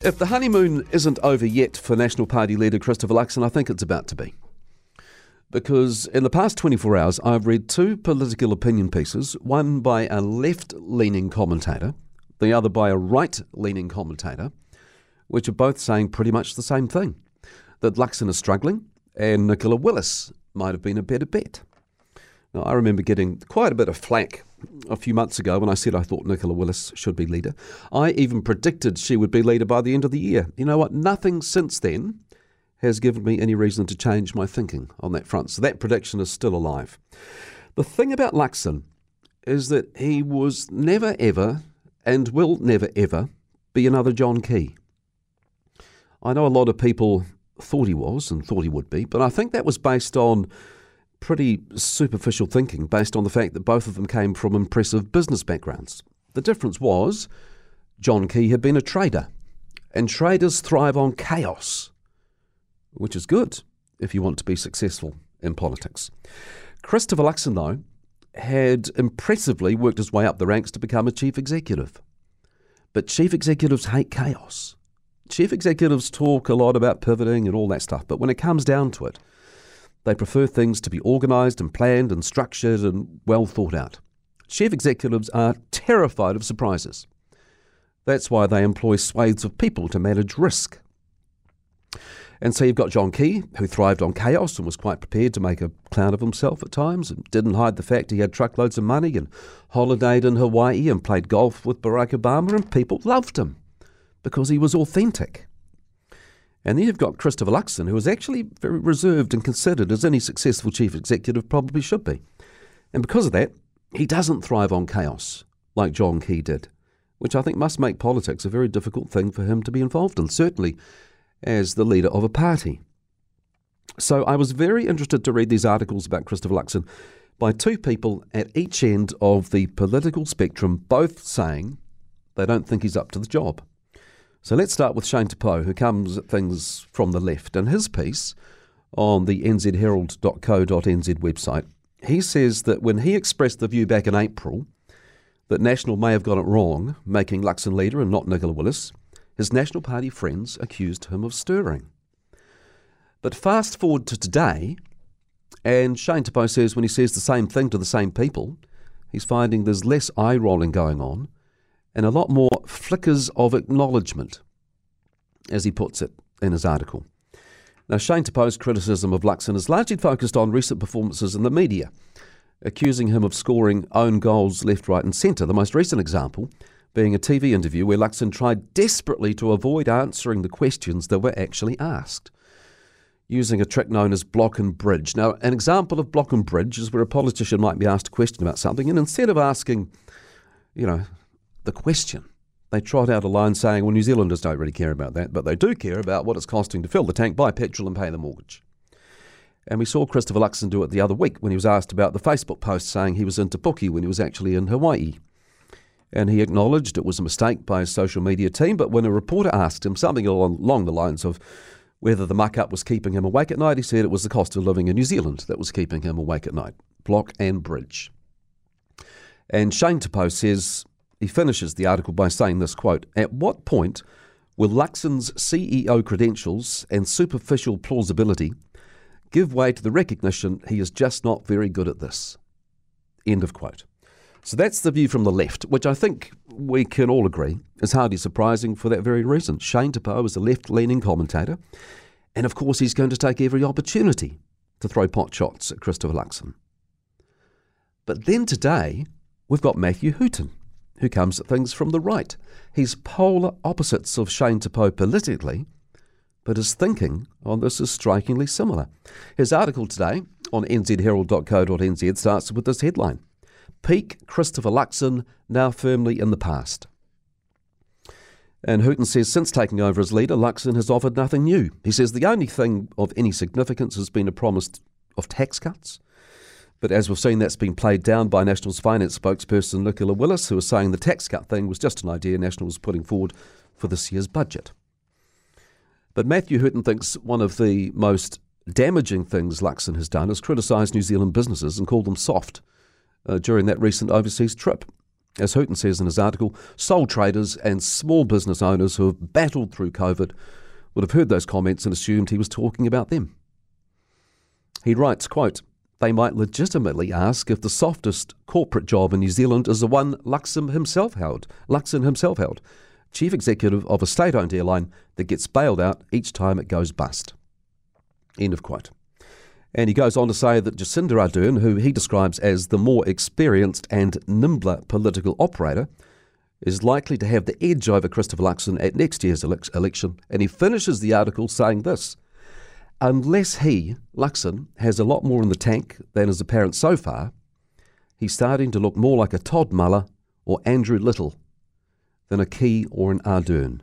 If the honeymoon isn't over yet for National Party leader Christopher Luxon, I think it's about to be. Because in the past 24 hours, I've read two political opinion pieces, one by a left leaning commentator, the other by a right leaning commentator, which are both saying pretty much the same thing that Luxon is struggling and Nicola Willis might have been a better bet. Now, I remember getting quite a bit of flack a few months ago when I said I thought Nicola Willis should be leader. I even predicted she would be leader by the end of the year. You know what? Nothing since then has given me any reason to change my thinking on that front. So that prediction is still alive. The thing about Luxon is that he was never ever and will never ever be another John Key. I know a lot of people thought he was and thought he would be, but I think that was based on pretty superficial thinking based on the fact that both of them came from impressive business backgrounds. The difference was John Key had been a trader, and traders thrive on chaos, which is good if you want to be successful in politics. Christopher Luxon, though, had impressively worked his way up the ranks to become a chief executive. But chief executives hate chaos. Chief executives talk a lot about pivoting and all that stuff, but when it comes down to it, they prefer things to be organised and planned and structured and well thought out. Chief executives are terrified of surprises. That's why they employ swathes of people to manage risk. And so you've got John Key, who thrived on chaos and was quite prepared to make a clown of himself at times, and didn't hide the fact he had truckloads of money and holidayed in Hawaii and played golf with Barack Obama, and people loved him because he was authentic. And then you've got Christopher Luxon, who is actually very reserved and considered, as any successful chief executive probably should be. And because of that, he doesn't thrive on chaos like John Key did, which I think must make politics a very difficult thing for him to be involved in, certainly as the leader of a party. So I was very interested to read these articles about Christopher Luxon by two people at each end of the political spectrum, both saying they don't think he's up to the job. So let's start with Shane Te who comes at things from the left. And his piece on the nzherald.co.nz website, he says that when he expressed the view back in April that National may have got it wrong, making Luxon leader and not Nicola Willis, his National Party friends accused him of stirring. But fast forward to today, and Shane Te says when he says the same thing to the same people, he's finding there's less eye rolling going on and a lot more flickers of acknowledgement, as he puts it in his article. Now, Shane Te Pou's criticism of Luxon is largely focused on recent performances in the media, accusing him of scoring own goals left, right, and centre. The most recent example being a TV interview where Luxon tried desperately to avoid answering the questions that were actually asked, using a trick known as block and bridge. Now, an example of block and bridge is where a politician might be asked a question about something, and instead of asking, you know, the question. They trot out a line saying, well, New Zealanders don't really care about that, but they do care about what it's costing to fill the tank, buy petrol, and pay the mortgage. And we saw Christopher Luxon do it the other week when he was asked about the Facebook post saying he was in Te Puke when he was actually in Hawaii. And he acknowledged it was a mistake by his social media team, but when a reporter asked him something along the lines of whether the muck up was keeping him awake at night, he said it was the cost of living in New Zealand that was keeping him awake at night. Block and bridge. And Shane Te says he finishes the article by saying this quote At what point will Luxon's CEO credentials and superficial plausibility give way to the recognition he is just not very good at this? End of quote. So that's the view from the left, which I think we can all agree is hardly surprising for that very reason. Shane Te is a left leaning commentator, and of course he's going to take every opportunity to throw pot shots at Christopher Luxon. But then today, we've got Matthew Hooton who comes at things from the right. He's polar opposites of Shane Te politically, but his thinking on this is strikingly similar. His article today on nzherald.co.nz starts with this headline Peak Christopher Luxon, now firmly in the past. And Hooton says since taking over as leader, Luxon has offered nothing new. He says the only thing of any significance has been a promise of tax cuts but as we've seen, that's been played down by National's finance spokesperson Nicola Willis, who was saying the tax cut thing was just an idea National was putting forward for this year's budget. But Matthew Hooton thinks one of the most damaging things Luxon has done is criticised New Zealand businesses and called them soft uh, during that recent overseas trip. As Hooton says in his article, sole traders and small business owners who have battled through COVID would have heard those comments and assumed he was talking about them. He writes, quote, they might legitimately ask if the softest corporate job in New Zealand is the one Luxon himself held. Luxon himself held, chief executive of a state-owned airline that gets bailed out each time it goes bust. End of quote. And he goes on to say that Jacinda Ardern, who he describes as the more experienced and nimbler political operator, is likely to have the edge over Christopher Luxon at next year's election. And he finishes the article saying this Unless he, Luxon, has a lot more in the tank than is apparent so far, he's starting to look more like a Todd Muller or Andrew Little than a Key or an Ardern.